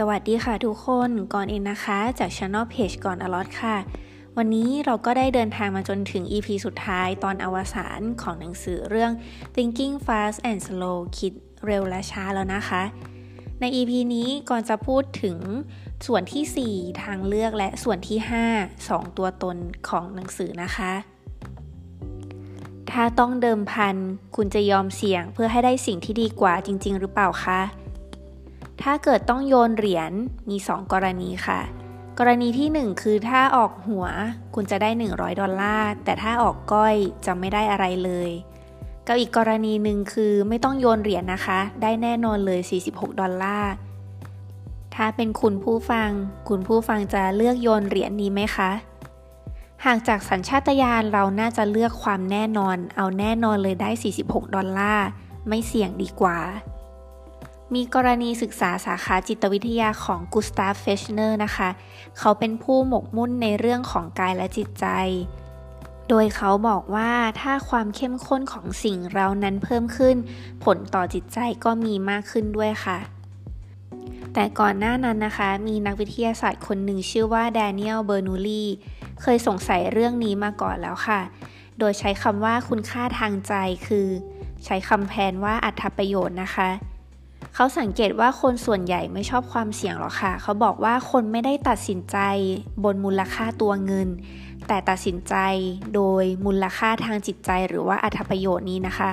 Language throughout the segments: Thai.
สวัสดีค่ะทุกคนก่อนเองนะคะจาก Channel Page ก่อนอลอตค่ะ วันนี้เราก็ได้เดินทางมาจนถึง EP สุดท้ายตอนอวสานของหนังสือเรื่อง Thinking Fast and Slow คิดเร็วและช้าแล้วนะคะ ใน EP นี้ก่อนจะพูดถึงส่วนที่ 4 ทางเลือกและส่วนที่ 5 2 ตัวตนของหนังสือนะคะ ถ้าต้องเดิมพัน คุณจะยอมเสี่ยงเพื่อให้ได้สิ่งที่ดีกว่าจริง ๆ หรือเปล่าคะ ถ้าเกิดต้องโยนเหรียญมี 2 กรณีค่ะ กรณีที่ 1 คือถ้าออกหัวคุณจะได้ 100 ดอลลาร์แต่ถ้าออกก้อยจะไม่ได้อะไรเลยกับอีกกรณีหนึ่งคือไม่ต้องโยนเหรียญนะคะ ได้แน่นอนเลย 46 ดอลลาร์ถ้าเป็นคุณผู้ฟัง คุณผู้ฟังจะเลือกโยนเหรียญนี้ไหมคะหากจากสัญชาตญาณเราน่าจะเลือกความแน่นอน เอาแน่นอนเลยได้ 46 ดอลลาร์ ไม่เสี่ยงดีกว่า มีกรณีศึกษาสาขาจิตวิทยาของกุสตาฟเฟชเนอร์นะคะ เขาเป็นผู้หมกมุ่นในเรื่องของกายและจิตใจ โดยเขาบอกว่าถ้าความเข้มข้นของสิ่งเร้านั้นเพิ่มขึ้น ผลต่อจิตใจก็มีมากขึ้นด้วยค่ะ แต่ก่อนหน้านั้นนะคะ มีนักวิทยาศาสตร์คนหนึ่งชื่อว่าแดเนียล เบอร์นูลีเคยสงสัยเรื่องนี้มาก่อนแล้วค่ะ โดยใช้คำว่าคุณค่าทางใจคือ ใช้คำแพนว่าอัตประโยชน์นะคะ เขาสังเกตว่าคนส่วนใหญ่ไม่ชอบความเสี่ยงหรอกค่ะ เขาบอกว่าคนไม่ได้ตัดสินใจบนมูลค่าตัวเงิน แต่ตัดสินใจโดยมูลค่าทางจิตใจหรือว่าอัตประโยชน์นี้นะคะ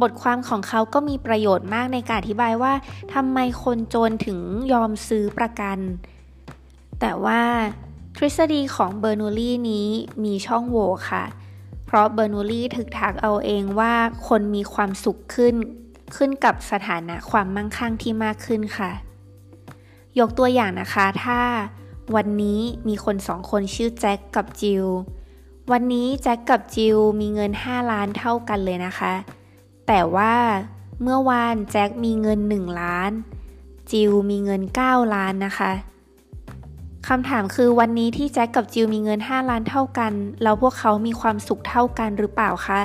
บทความของเขาก็มีประโยชน์มากในการอธิบายว่าทำไมคนจนถึงยอมซื้อประกัน แต่ว่าทฤษฎีของเบอร์นูลี่นี้มีช่องโหว่ค่ะ เพราะเบอร์นูลี่ถึกทักเอาเองว่าคนมีความสุขขึ้น ขึ้นกับสถานะความมั่งคั่งที่มากขึ้นค่ะ ยกตัวอย่างนะคะ ถ้าวันนี้มีคนสองคนชื่อแจ็คกับจิลวันนี้แจ็คกับจิลมีเงิน 5 ล้านเท่ากันเลยนะคะ แต่ว่าเมื่อวานแจ็คมีเงิน 1 ล้าน จิลมีเงิน 9 ล้านนะคะคำถามคือวันนี้ที่แจ็คกับจิลมีเงิน 5 ล้านเท่ากัน แล้วพวกเขามีความสุขเท่ากันหรือเปล่าคะ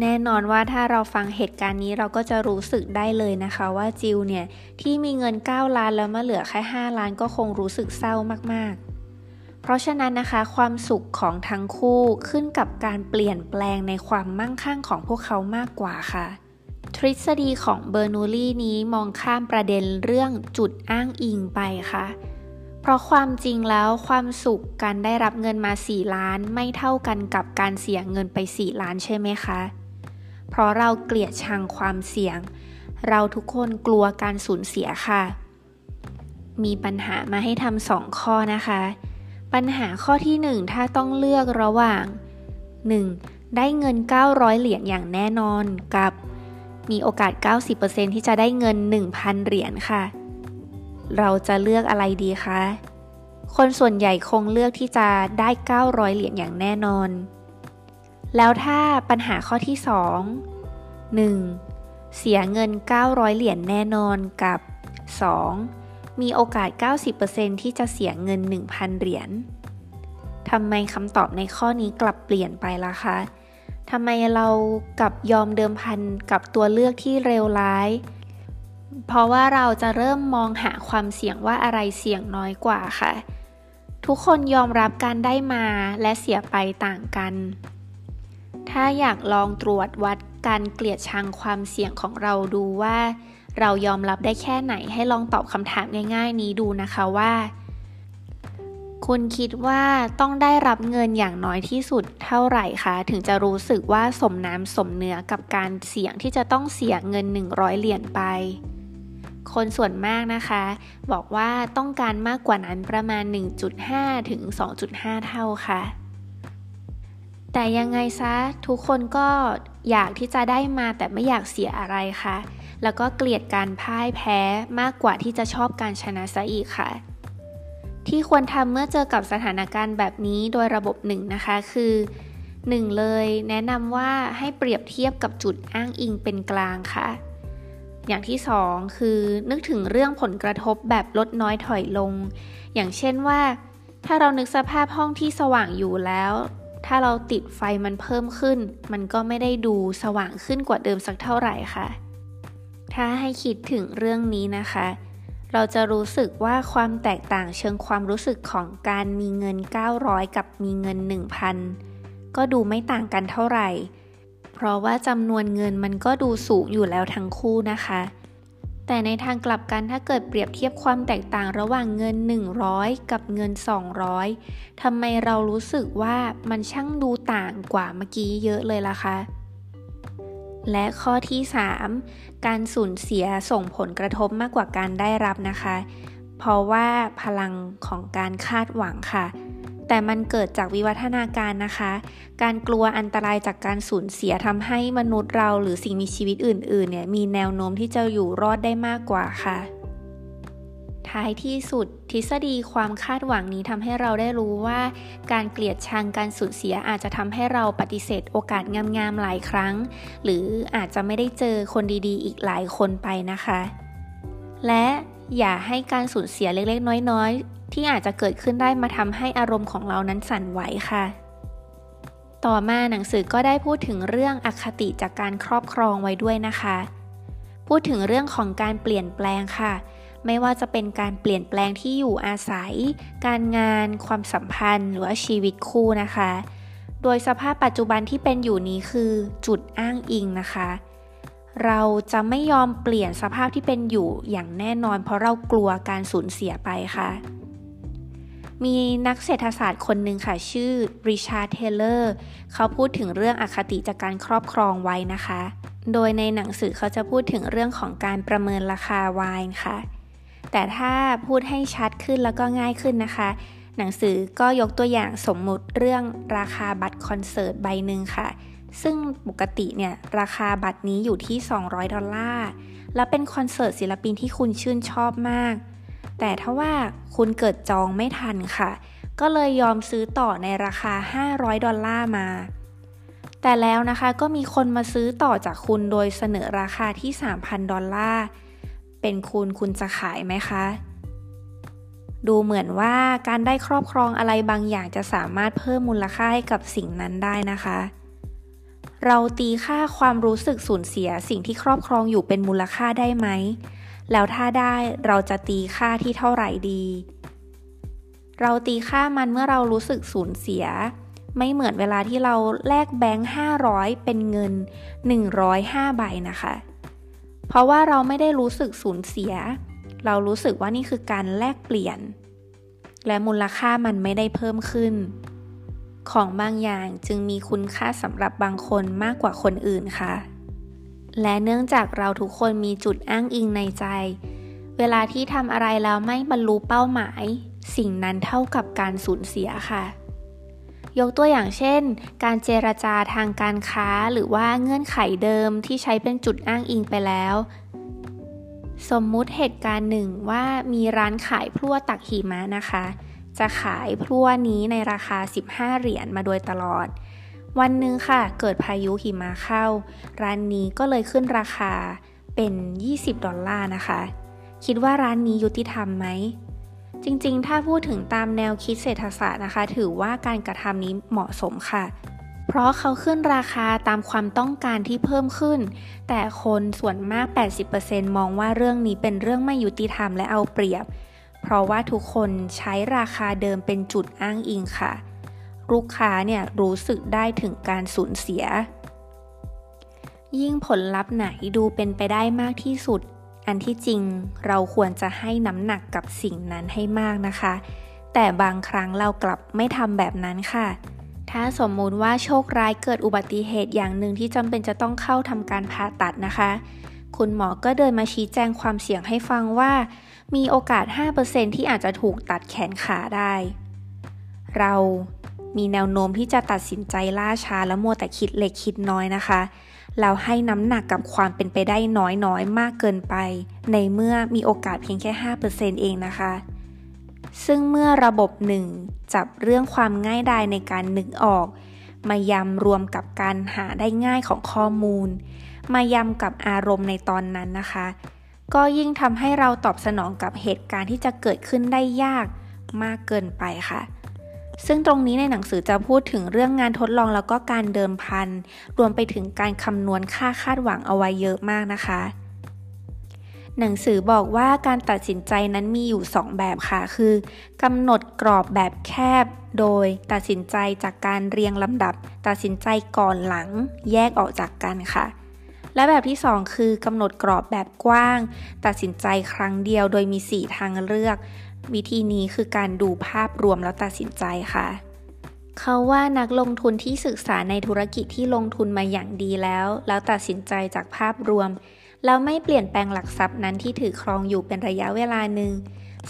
แน่นอนว่าถ้าเราฟังเหตุการณ์นี้เราก็จะรู้สึกได้เลยนะคะว่าจิวเนี่ย ที่มีเงิน 9 ล้านแล้วมาเหลือแค่ 5 ล้านก็คงรู้สึกเศร้ามากๆ เพราะฉะนั้นนะคะ ความสุขของทั้งคู่ขึ้นกับการเปลี่ยนแปลงในความมั่งคั่งของพวกเขามากกว่าค่ะ ทฤษฎีของเบอร์นูลี่นี้มองข้ามประเด็นเรื่องจุดอ้างอิงไปค่ะเพราะความจริงแล้วความสุขการได้รับเงินมา 4 ล้านไม่เท่ากันกับการเสียเงินไป 4 ล้านใช่ไหมคะ เพราะเราเกลียดชังความเสี่ยง เราทุกคนกลัวการสูญเสียค่ะ มีปัญหามาให้ทำสองข้อนะคะ ปัญหาข้อที่ 1 ถ้าต้องเลือกระหว่าง 1. ได้เงิน 900 เหรียญอย่างแน่นอนกับมีโอกาส 90%ที่จะได้เงิน 1,000 เหรียญค่ะ เราจะเลือกอะไรดีคะ คนส่วนใหญ่คงเลือกที่จะได้ 900 เหรียญอย่างแน่นอน แล้วถ้าปัญหาข้อที่ 2 1. เสียเงิน 900 เหรียญแน่นอนกับ 2. มีโอกาส 90%ที่จะเสียเงิน 1,000 เหรียญทำไมคำตอบในข้อนี้กลับเปลี่ยนไปล่ะคะทำไมเรากับยอมเดิมพันกับตัวเลือกที่เลวร้าย เพราะว่าเราจะเริ่มมองหาความเสี่ยงว่าอะไรเสี่ยงน้อยกว่าค่ะ ทุกคนยอมรับการได้มาและเสียไปต่างกัน ถ้าอยากลองตรวจวัดการเกลียดชังความเสี่ยงของเราดูว่า เรายอมรับได้แค่ไหนให้ลองตอบคำถามง่าย ๆ นี้ดูนะคะว่า คุณคิดว่าต้องได้รับเงินอย่างน้อยที่สุดเท่าไหร่คะถึงจะรู้สึกว่าสมน้ำสมเนื้อกับการเสี่ยงที่จะต้องเสียเงิน 100 เหรียญไปคนส่วนมากนะคะ บอกว่าต้องการมากกว่านั้นประมาณ 1.5 ถึง 2.5 เท่าค่ะ แต่ยังไงซะทุกคนก็อยากที่จะได้มาแต่ไม่อยากเสียอะไรค่ะ แล้วก็เกลียดการพ่ายแพ้มากกว่าที่จะชอบการชนะซะอีกค่ะ ที่ควรทำเมื่อเจอกับสถานการณ์แบบนี้โดยระบบหนึ่งนะคะคือ 1. เลยแนะนำว่าให้เปรียบเทียบกับจุดอ้างอิงเป็นกลางค่ะ อย่างที่ 2 คือนึกถึงเรื่องผลกระทบแบบลดน้อยถอยลง อย่างเช่นว่า ถ้าเรานึกสภาพห้องที่สว่างอยู่แล้ว ถ้าเราติดไฟมันเพิ่มขึ้น มันก็ไม่ได้ดูสว่างขึ้นกว่าเดิมสักเท่าไหร่ค่ะ ถ้าให้คิดถึงเรื่องนี้นะคะ เราจะรู้สึกว่าความแตกต่างเชิงความรู้สึกของการมีเงิน 900 กับมีเงิน 1,000 ก็ดูไม่ต่างกันเท่าไหร่ เพราะว่าจำนวนเงินมันก็ดูสูงอยู่แล้วทั้งคู่นะคะ แต่ในทางกลับกันถ้าเกิดเปรียบเทียบความแตกต่างระหว่างเงิน 100 กับเงิน 200ทำไมเรารู้สึกว่ามันช่างดูต่างกว่าเมื่อกี้เยอะเลยล่ะคะและข้อที่ 3 การสูญเสียส่งผลกระทบมากกว่าการได้รับนะคะ เพราะว่าพลังของการคาดหวังค่ะ แต่มันเกิดจากวิวัฒนาการนะคะ การกลัวอันตรายจากการสูญเสียทำให้มนุษย์เราหรือสิ่งมีชีวิตอื่นๆเนี่ยมีแนวโน้มที่จะอยู่รอดได้มากกว่าค่ะ ท้ายที่สุด ทฤษฎีความคาดหวังนี้ทำให้เราได้รู้ว่า การเกลียดชังการสูญเสียอาจจะทำให้เราปฏิเสธโอกาสงามๆหลายครั้ง หรืออาจจะไม่ได้เจอคนดีๆ อีกหลายคนไปนะคะ และ อย่าให้การสูญเสียเล็กๆ น้อยๆ ที่อาจจะเกิดขึ้นได้มาทำให้อารมณ์ของเรานั้นสั่นไหวค่ะ ต่อมาหนังสือก็ได้พูดถึงเรื่องอคติจากการครอบครองไว้ด้วยนะคะ พูดถึงเรื่องของการเปลี่ยนแปลงค่ะ ไม่ว่าจะเป็นการเปลี่ยนแปลงที่อยู่อาศัย การงาน ความสัมพันธ์ หรือว่าชีวิตคู่นะคะ โดยสภาพปัจจุบันที่เป็นอยู่นี้คือจุดอ้างอิงนะคะ เราจะไม่ยอมเปลี่ยนสภาพที่เป็นอยู่อย่างแน่นอน เพราะเรากลัวการสูญเสียไปค่ะ มีนักเศรษฐศาสตร์คนหนึ่งค่ะ ชื่อริชาร์ดเทเลอร์เขาพูดถึงเรื่องอคติจากการครอบครองไว้นะคะ โดยในหนังสือเขาจะพูดถึงเรื่องของการประเมินราคาไวน์ค่ะ แต่ถ้าพูดให้ชัดขึ้นแล้วก็ง่ายขึ้นนะคะ หนังสือก็ยกตัวอย่างสมมุติเรื่องราคาบัตรคอนเสิร์ตใบหนึ่งค่ะ ซึ่งปกติเนี่ยราคาบัตรนี้อยู่ที่ 200 ดอลลาร์ และเป็นคอนเสิร์ตศิลปินที่คุณชื่นชอบมาก แต่ถ้าว่าคุณเกิดจองไม่ทันค่ะ ก็เลยยอมซื้อต่อในราคา 500 ดอลลาร์มา แต่แล้วนะคะก็มีคนมาซื้อต่อจากคุณโดยเสนอราคาที่ 3,000 ดอลลาร์ เป็นคุณคุณจะขายไหมคะดูเหมือนว่าการได้ครอบครองอะไรบางอย่างจะสามารถเพิ่มมูลค่าให้กับสิ่งนั้นได้นะคะ เราตีค่าความรู้สึกสูญเสียสิ่งที่ครอบครองอยู่เป็นมูลค่าได้ไหม แล้วถ้าได้เราจะตีค่าที่เท่าไหร่ดี เราตีค่ามันเมื่อเรารู้สึกสูญเสีย ไม่เหมือนเวลาที่เราแลกแบงค์500 เป็นเงิน 105 ใบนะคะ เพราะว่าเราไม่ได้รู้สึกสูญเสีย เรารู้สึกว่านี่คือการแลกเปลี่ยน และมูลค่ามันไม่ได้เพิ่มขึ้น ของบางอย่างจึงมีคุณค่าสำหรับบางคนมากกว่าคนอื่นค่ะ และเนื่องจากเราทุกคนมีจุดอ้างอิงในใจ เวลาที่ทำอะไรแล้วไม่บรรลุเป้าหมาย สิ่งนั้นเท่ากับการสูญเสียค่ะ ยกตัวอย่างเช่น การเจรจาทางการค้าหรือว่าเงื่อนไขเดิมที่ใช้เป็นจุดอ้างอิงไปแล้ว สมมุติเหตุการณ์หนึ่งว่ามีร้านขายพลั่วตักหิมะนะคะ จะขายพลั่วนี้ในราคา 15 เหรียญมาโดยตลอด วันหนึ่งค่ะ เกิดพายุหิมะเข้า ร้านนี้ก็เลยขึ้นราคาเป็น 20 ดอลลาร์นะคะ คิดว่าร้านนี้ยุติธรรมไหม จริงๆ ถ้าพูดถึงตามแนวคิดเศรษฐศาสตร์นะคะ ถือว่าการกระทำนี้เหมาะสมค่ะเพราะเขาขึ้นราคาตามความต้องการที่เพิ่มขึ้น แต่คนส่วนมาก 80%มองว่าเรื่องนี้เป็นเรื่องไม่ยุติธรรมและเอาเปรียบ เพราะว่าทุกคนใช้ราคาเดิมเป็นจุดอ้างอิงค่ะ ลูกค้าเนี่ยรู้สึกได้ถึงการสูญเสีย ยิ่งผลลัพธ์ไหนดูเป็นไปได้มากที่สุด อันที่จริงเราควรจะให้น้ำหนักกับสิ่งนั้นให้มากนะคะ แต่บางครั้งเรากลับไม่ทำแบบนั้นค่ะถ้าสมมุติว่าโชคร้ายเกิดอุบัติเหตุอย่างหนึ่งที่จำเป็นจะต้องเข้าทำการผ่าตัดนะคะ คุณหมอก็เดินมาชี้แจงความเสี่ยงให้ฟังว่า มีโอกาส 5%ที่อาจจะถูกตัดแขนขาได้ เรามีแนวโน้มที่จะตัดสินใจล่าช้าและมัวแต่คิดเล็กคิดน้อยนะคะ เราให้น้ำหนักกับความเป็นไปได้น้อยๆ มากเกินไป ในเมื่อมีโอกาสเพียงแค่ 5%เองนะคะ ซึ่งเมื่อระบบหนึ่งจับเรื่องความง่ายดายในการนึกออก มายำรวมกับการหาได้ง่ายของข้อมูล มายำกับอารมณ์ในตอนนั้นนะคะ ก็ยิ่งทำให้เราตอบสนองกับเหตุการณ์ที่จะเกิดขึ้นได้ยากมากเกินไปค่ะ ซึ่งตรงนี้ในหนังสือจะพูดถึงเรื่องงานทดลองแล้วก็การเดิมพัน รวมไปถึงการคำนวณค่าคาดหวังเอาไว้เยอะมากนะคะ หนังสือบอกว่าการตัดสินใจนั้นมีอยู่ 2 แบบค่ะ คือกำหนดกรอบแบบแคบ โดยตัดสินใจจากการเรียงลำดับ ตัดสินใจก่อนหลัง แยกออกจากกันค่ะ และแบบที่ 2 คือกำหนดกรอบแบบกว้าง ตัดสินใจครั้งเดียวโดยมี 4 ทางเลือก วิธีนี้คือการดูภาพรวมแล้วตัดสินใจค่ะเขาว่านักลงทุนที่ศึกษาในธุรกิจที่ลงทุนมาอย่างดีแล้ว แล้วตัดสินใจจากภาพรวม แล้วไม่เปลี่ยนแปลงหลักทรัพย์นั้นที่ถือครองอยู่เป็นระยะเวลาหนึ่ง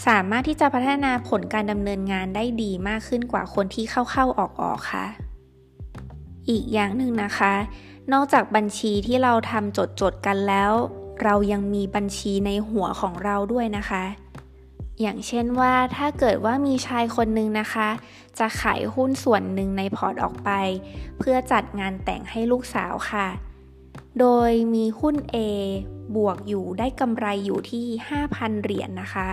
สามารถที่จะพัฒนาผลการดำเนินงานได้ดีมากขึ้นกว่าคนที่เข้าๆออกๆค่ะ อีกอย่างหนึ่งนะคะ นอกจากบัญชีที่เราทำจดๆกันแล้ว เรายังมีบัญชีในหัวของเราด้วยนะคะ อย่างเช่นว่าถ้าเกิดว่ามีชายคนหนึ่งนะคะ จะขายหุ้นส่วนหนึ่งในพอร์ตออกไป เพื่อจัดงานแต่งให้ลูกสาวค่ะ โดยมีหุ้น A บวกอยู่ได้กำไรอยู่ที่ 5,000 เหรียญนนะคะ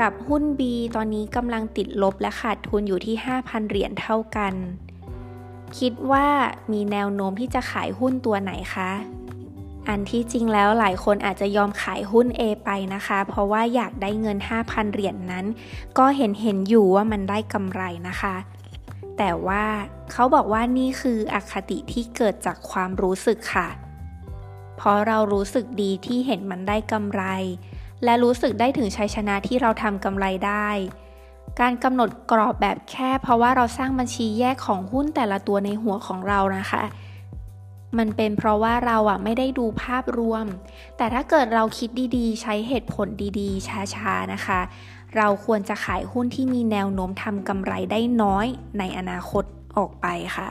กับหุ้น B ตอนนี้กำลังติดลบและขาดทุนอยู่ที่ 5,000 เหรียญเท่ากัน คิดว่ามีแนวโน้มที่จะขายหุ้นตัวไหนคะ อันที่จริงแล้วหลายคนอาจจะยอมขายหุ้น A ไปนะคะ เพราะว่าอยากได้เงิน 5,000 เหรียญนนั้น ก็เห็นเห็นอยู่ว่ามันได้กำไรนะคะ แต่ว่าเขาบอกว่านี่คืออคติที่เกิดจากความรู้สึกค่ะ เพราะเรารู้สึกดีที่เห็นมันได้กำไร และรู้สึกได้ถึงชัยชนะที่เราทำกำไรได้ การกำหนดกรอบแบบแค่เพราะว่าเราสร้างบัญชีแยกของหุ้นแต่ละตัวในหัวของเรานะคะ มันเป็นเพราะว่าเราอะไม่ได้ดูภาพรวม แต่ถ้าเกิดเราคิดดีๆ ใช้เหตุผลดีๆ ช้าๆนะคะ เราควรจะขายหุ้นที่มีแนวโน้มทำกำไรได้น้อยในอนาคตออกไปค่ะ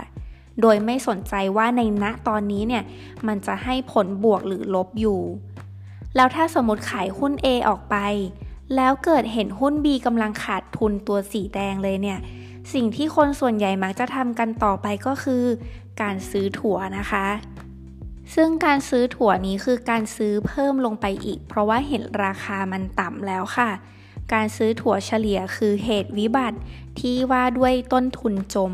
โดยไม่สนใจว่าในณตอนนี้เนี่ยมันจะให้ผลบวกหรือลบอยู่ แล้วถ้าสมมติขายหุ้น A ออกไป แล้วเกิดเห็นหุ้น B กำลังขาดทุนตัวสีแดงเลยเนี่ย สิ่งที่คนส่วนใหญ่มักจะทำกันต่อไปก็คือ การซื้อถั่วนะคะ ซึ่งการซื้อถั่วนี้คือการซื้อเพิ่มลงไปอีก เพราะว่าเห็นราคามันต่ำแล้วค่ะ การซื้อถั่วเฉลี่ยคือเหตุวิบัติที่ว่าด้วยต้นทุนจม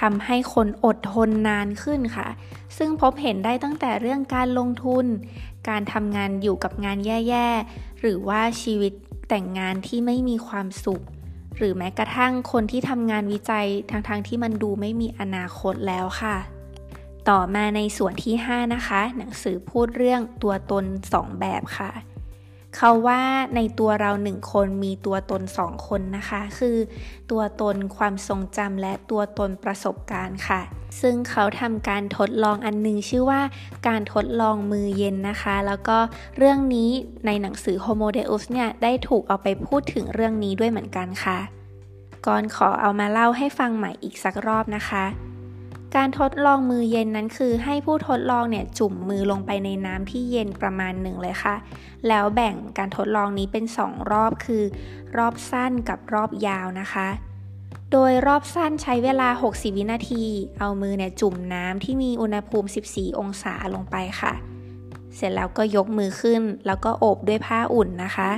ทำให้คนอดทนนานขึ้นค่ะ ซึ่งพบเห็นได้ตั้งแต่เรื่องการลงทุน การทำงานอยู่กับงานแย่ ๆ หรือว่าชีวิต แต่งงานที่ไม่มีความสุข หรือแม้กระทั่งคนที่ทำงานวิจัยทางทางที่มันดูไม่มีอนาคตแล้วค่ะ ต่อมาในส่วนที่ 5 นะคะ หนังสือพูดเรื่องตัวตน 2 แบบค่ะ เขาว่าในตัวเราหนึ่งคนมีตัวตนสองคนนะคะ คือตัวตนความทรงจำและตัวตนประสบการณ์ค่ะ ซึ่งเขาทำการทดลองอันนึงชื่อว่าการทดลองมือเย็นนะคะ แล้วก็เรื่องนี้ในหนังสือ Homo Deus เนี่ยได้ถูกเอาไปพูดถึงเรื่องนี้ด้วยเหมือนกันค่ะก่อนขอเอามาเล่าให้ฟังใหม่อีกสักรอบนะคะ การทดลองมือเย็นนั้นคือให้ผู้ทดลองเนี่ยจุ่มมือลงไปในน้ำที่เย็นประมาณหนึ่งเลยค่ะ แล้วแบ่งการทดลองนี้เป็น 2 รอบคือ รอบสั้นกับรอบยาวนะคะ โดยรอบสั้นใช้เวลา 60 วินาที เอามือเนี่ยจุ่มน้ำที่มีอุณหภูมิ 14 องศาลงไปค่ะ เสร็จแล้วก็ยกมือขึ้น แล้วก็โอบด้วยผ้าอุ่นนะคะ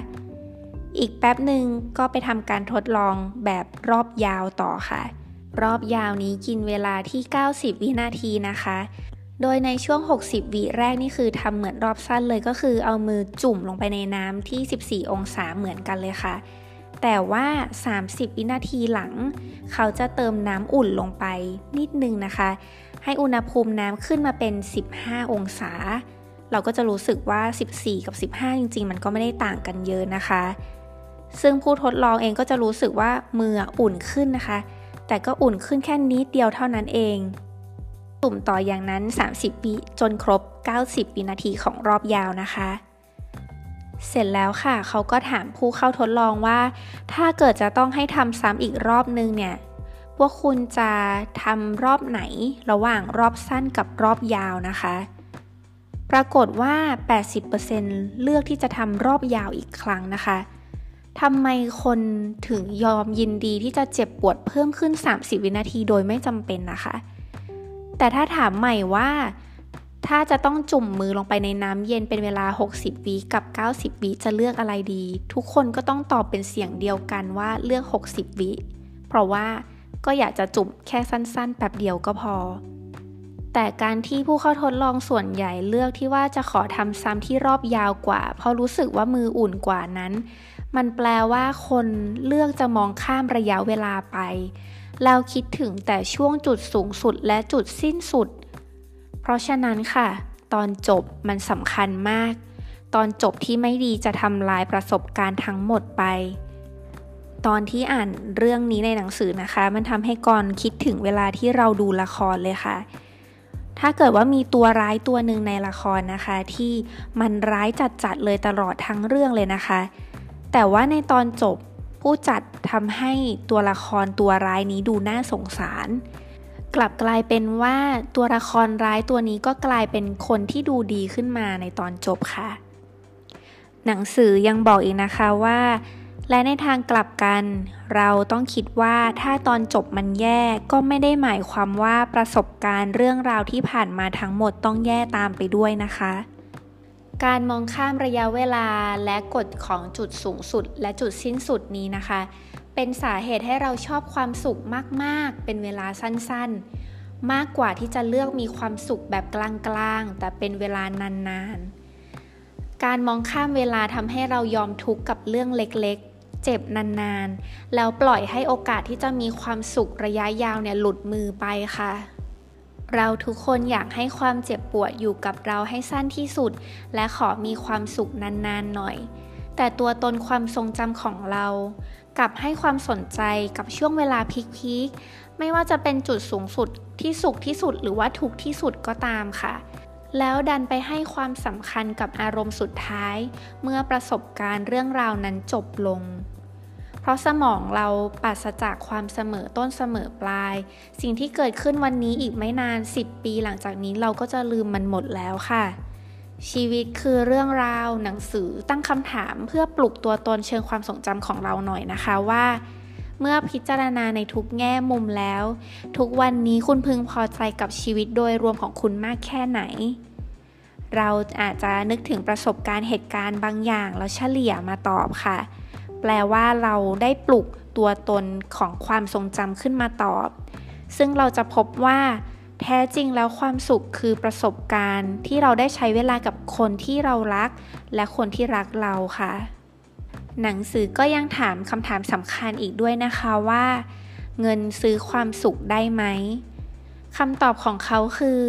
อีกแป๊บหนึ่งก็ไปทำการทดลองแบบรอบยาวต่อค่ะ รอบยาวนี้กินเวลาที่ 90 วินาทีนะคะ โดยในช่วง 60 วิแรกนี่คือทำเหมือนรอบสั้นเลยก็คือเอามือจุ่มลงไปในน้ำที่ 14 องศาเหมือนกันเลยค่ะ แต่ว่า 30 วินาทีหลัง เขาจะเติมน้ำอุ่นลงไปนิดนึงนะคะ ให้อุณหภูมิน้ำขึ้นมาเป็น 15 องศา เราก็จะรู้สึกว่า 14 กับ 15 จริง ๆ มันก็ไม่ได้ต่างกันเยอะนะคะ ซึ่งผู้ทดลองเองก็จะรู้สึกว่ามืออุ่นขึ้นนะคะ แต่ก็อุ่นขึ้นแค่นิดเดียวเท่านั้นเอง ตุ่มต่ออย่างนั้น 30วิจนครบ 90 วินาทีของรอบยาวนะคะ เสร็จแล้วค่ะ เขาก็ถามผู้เข้าทดลองว่า ถ้าเกิดจะต้องให้ทำซ้ำอีกรอบนึงเนี่ยพว่าคุณจะทำรอบไหนระหว่างรอบสั้นกับรอบยาวนะคะ ปรากฏว่า 80%เลือกที่จะทำรอบยาวอีกครั้งนะคะ ทำไมคนถึงยอมยินดีที่จะเจ็บปวดเพิ่มขึ้น 30 วินาทีโดยไม่จำเป็นนะคะ แต่ถ้าถามใหม่ว่าถ้าจะต้องจุ่มมือลงไปในน้ำเย็นเป็นเวลา 60วิกับ 90วิจะเลือกอะไรดี ทุกคนก็ต้องตอบเป็นเสียงเดียวกันว่าเลือก 60วิเพราะว่าก็อยากจะจุ่มแค่สั้นๆแป๊บเดียวก็พอ แต่การที่ผู้เข้าทดลองส่วนใหญ่เลือกที่ว่าจะขอทำซ้ำที่รอบยาวกว่า เพราะรู้สึกว่ามืออุ่นกว่านั้น มันแปลว่าคนเลือกจะมองข้ามระยะเวลาไป แล้วคิดถึงแต่ช่วงจุดสูงสุดและจุดสิ้นสุด เพราะฉะนั้นค่ะ ตอนจบมันสำคัญมาก ตอนจบที่ไม่ดีจะทำลายประสบการณ์ทั้งหมดไป ตอนที่อ่านเรื่องนี้ในหนังสือนะคะ มันทำให้กรคิดถึงเวลาที่เราดูละครเลยค่ะถ้าเกิดว่ามีตัวร้ายตัวหนึ่งในละครนะคะ ที่มันร้ายจัดๆเลยตลอดทั้งเรื่องเลยนะคะ แต่ว่าในตอนจบผู้จัดทำให้ตัวละครตัวร้ายนี้ดูน่าสงสาร กลับกลายเป็นว่าตัวละครร้ายตัวนี้ก็กลายเป็นคนที่ดูดีขึ้นมาในตอนจบค่ะ หนังสือยังบอกอีกนะคะว่า และในทางกลับกัน เราต้องคิดว่าถ้าตอนจบมันแย่ก็ไม่ได้หมายความว่าประสบการณ์เรื่องราวที่ผ่านมาทั้งหมดต้องแย่ตามไปด้วยนะคะ การมองข้ามระยะเวลาและกฎของจุดสูงสุดและจุดสิ้นสุดนี้นะคะ เป็นสาเหตุให้เราชอบความสุขมากๆ เป็นเวลาสั้นๆ มากกว่าที่จะเลือกมีความสุขแบบกลางๆ แต่เป็นเวลานานๆ การมองข้ามเวลาทำให้เรายอมทุกข์กับเรื่องเล็กๆ เจ็บนานๆ แล้วปล่อยให้โอกาสที่จะมีความสุขระยะยาวเนี่ยหลุดมือไปค่ะ เราทุกคนอยากให้ความเจ็บปวดอยู่กับเราให้สั้นที่สุด และขอมีความสุขนานๆหน่อย แต่ตัวตนความทรงจำของเรา กลับให้ความสนใจกับช่วงเวลาพีคๆไม่ว่าจะเป็นจุดสูงสุดที่สุขที่สุดหรือว่าทุกที่สุดก็ตามค่ะ แล้วดันไปให้ความสำคัญกับอารมณ์สุดท้าย เมื่อประสบการณ์เรื่องราวนั้นจบลง เพราะสมองเราปราศจากความเสมอต้นเสมอปลาย สิ่งที่เกิดขึ้นวันนี้อีกไม่นาน 10 ปีหลังจากนี้เราก็จะลืมมันหมดแล้วค่ะ ชีวิตคือเรื่องราว หนังสือตั้งคำถามเพื่อปลุกตัวตนเชิงความทรงจำของเราหน่อยนะคะว่า เมื่อพิจารณาในทุกแง่มุมแล้ว ทุกวันนี้คุณพึงพอใจกับชีวิตโดยรวมของคุณมากแค่ไหนเราอาจจะนึกถึงประสบการณ์เหตุการณ์บางอย่างแล้วเฉลี่ยมาตอบค่ะ แปลว่าเราได้ปลุกตัวตนของความทรงจำขึ้นมาตอบ ซึ่งเราจะพบว่า แท้จริงแล้วความสุขคือประสบการณ์ที่เราได้ใช้เวลากับคนที่เรารัก และคนที่รักเราค่ะ หนังสือก็ยังถามคำถามสำคัญอีกด้วยนะคะว่า เงินซื้อความสุขได้ไหมคำตอบของเขาคือ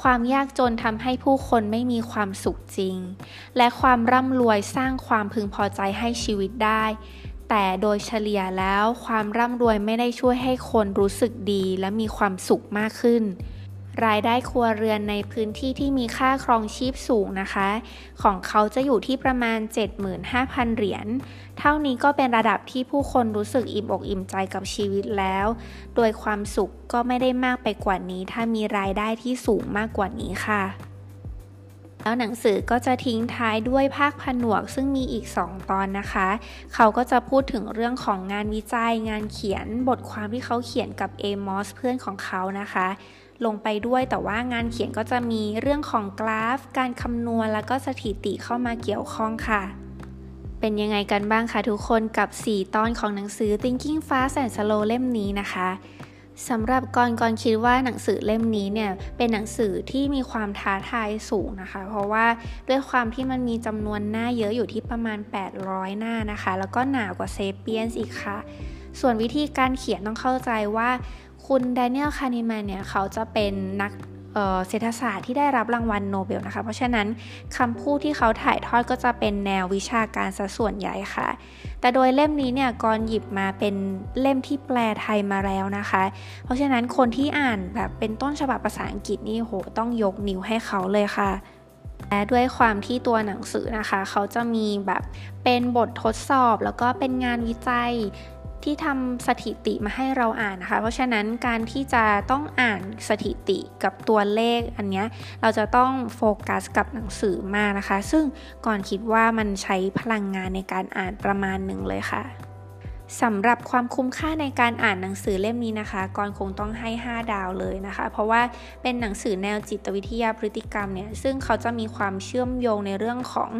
ความยากจนทำให้ผู้คนไม่มีความสุขจริง และความร่ำรวยสร้างความพึงพอใจให้ชีวิตได้ แต่โดยเฉลี่ยแล้วความร่ำรวยไม่ได้ช่วยให้คนรู้สึกดีและมีความสุขมากขึ้น รายได้ครัวเรือนในพื้นที่ที่มีค่าครองชีพสูงนะคะ ของเขาจะอยู่ที่ประมาณ 75,000 เหรียญ เท่านี้ก็เป็นระดับที่ผู้คนรู้สึกอิ่มอกอิ่มใจกับชีวิตแล้ว โดยความสุขก็ไม่ได้มากไปกว่านี้ ถ้ามีรายได้ที่สูงมากกว่านี้ค่ะแล้วหนังสือก็จะทิ้งท้ายด้วยภาคผนวกซึ่งมีอีก 2 ตอนนะคะ เขาก็จะพูดถึงเรื่องของงานวิจัยงานเขียนบทความที่เขาเขียนกับเอมอสเพื่อนของเขานะคะ ลงไปด้วย แต่ว่างานเขียนก็จะมีเรื่องของกราฟ การคำนวณแล้วก็สถิติเข้ามาเกี่ยวข้องค่ะ เป็นยังไงกันบ้างคะทุกคนกับ 4 ตอนของหนังสือ Thinking Fast and Slow เล่มนี้นะคะสำหรับกรกรคิดว่าหนังสือเล่มนี้เนี่ยเป็นหนังสือที่มีความท้าทายสูงนะคะ เพราะว่าด้วยความที่มันมีจำนวนหน้าเยอะอยู่ที่ประมาณ 800 หน้านะคะ แล้วก็หนากว่าเซเปียนส์อีกค่ะ ส่วนวิธีการเขียนต้องเข้าใจว่า คุณแดเนียลคานิแมนเนี่ยเขาจะเป็นนักเศรษฐศาสตร์ที่ได้รับรางวัลโนเบลนะคะ เพราะฉะนั้นคำพูดที่เขาถ่ายทอดก็จะเป็นแนววิชาการซะส่วนใหญ่ค่ะ แต่โดยเล่มนี้เนี่ยกรหยิบมาเป็นเล่มที่แปลไทยมาแล้วนะคะ เพราะฉะนั้นคนที่อ่านแบบเป็นต้นฉบับภาษาอังกฤษนี่โหต้องยกนิ้วให้เขาเลยค่ะและด้วยความที่ตัวหนังสือนะคะ เขาจะมีแบบเป็นบททดสอบแล้วก็เป็นงานวิจัย ที่ทำสถิติมาให้เราอ่านนะคะ เพราะฉะนั้นการที่จะต้องอ่านสถิติกับตัวเลขอันนี้เราจะต้องโฟกัสกับหนังสือมากนะคะ ซึ่งก่อนคิดว่ามันใช้พลังงานในการอ่านประมาณหนึ่งเลยค่ะ สำหรับความคุ้มค่าในการอ่านหนังสือเล่มนี้นะคะกรคงต้องให้ 5 ดาวเลยนะคะ เพราะว่าเป็นหนังสือแนวจิตวิทยาพฤติกรรมเนี่ย ซึ่งเขาจะมีความเชื่อมโยงในเรื่องของ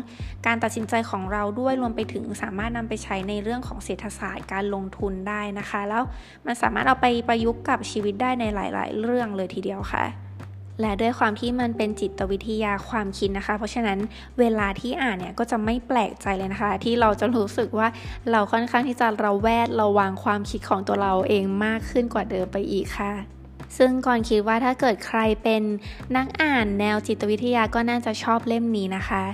การตัดสินใจของเราด้วยรวมไปถึงสามารถนำไปใช้ในเรื่องของเศรษฐศาสตร์การลงทุนได้นะคะ แล้วมันสามารถเอาไปประยุกต์กับชีวิตได้ในหลาย ๆ เรื่องเลยทีเดียวค่ะ และด้วยความที่มันเป็นจิตวิทยาความคิดนะคะ เพราะฉะนั้นเวลาที่อ่านเนี่ยก็จะไม่แปลกใจเลยนะคะ ที่เราจะรู้สึกว่าเราค่อนข้างที่จะระแวดระวังความคิดของตัวเราเองมากขึ้นกว่าเดิมไปอีกค่ะซึ่งก่อนคิดว่าถ้าเกิดใครเป็นนักอ่านแนวจิตวิทยาก็น่าจะชอบเล่มนี้นะคะ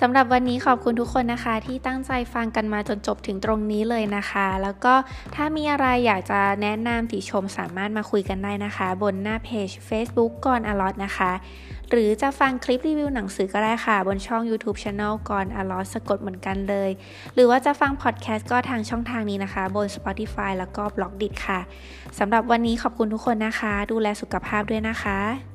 สำหรับวันนี้ขอบคุณทุกคนนะคะ ที่ตั้งใจฟังกันมาจนจบถึงตรงนี้เลยนะคะ แล้วก็ถ้ามีอะไรอยากจะแนะนำติชมสามารถมาคุยกันได้นะคะ บนหน้าเพจ Facebook ก่อนอลอตนะคะ หรือจะฟังคลิปรีวิวหนังสือก็ได้ค่ะ บนช่อง YouTube Channel ก่อนอลอตสะกดเหมือนกันเลย หรือว่าจะฟังพอดแคสต์ก็ทางช่องทางนี้นะคะ บน Spotify แล้วก็ Blockdit ค่ะสำหรับวันนี้ขอบคุณทุกคนนะคะ ดูแลสุขภาพด้วยนะคะ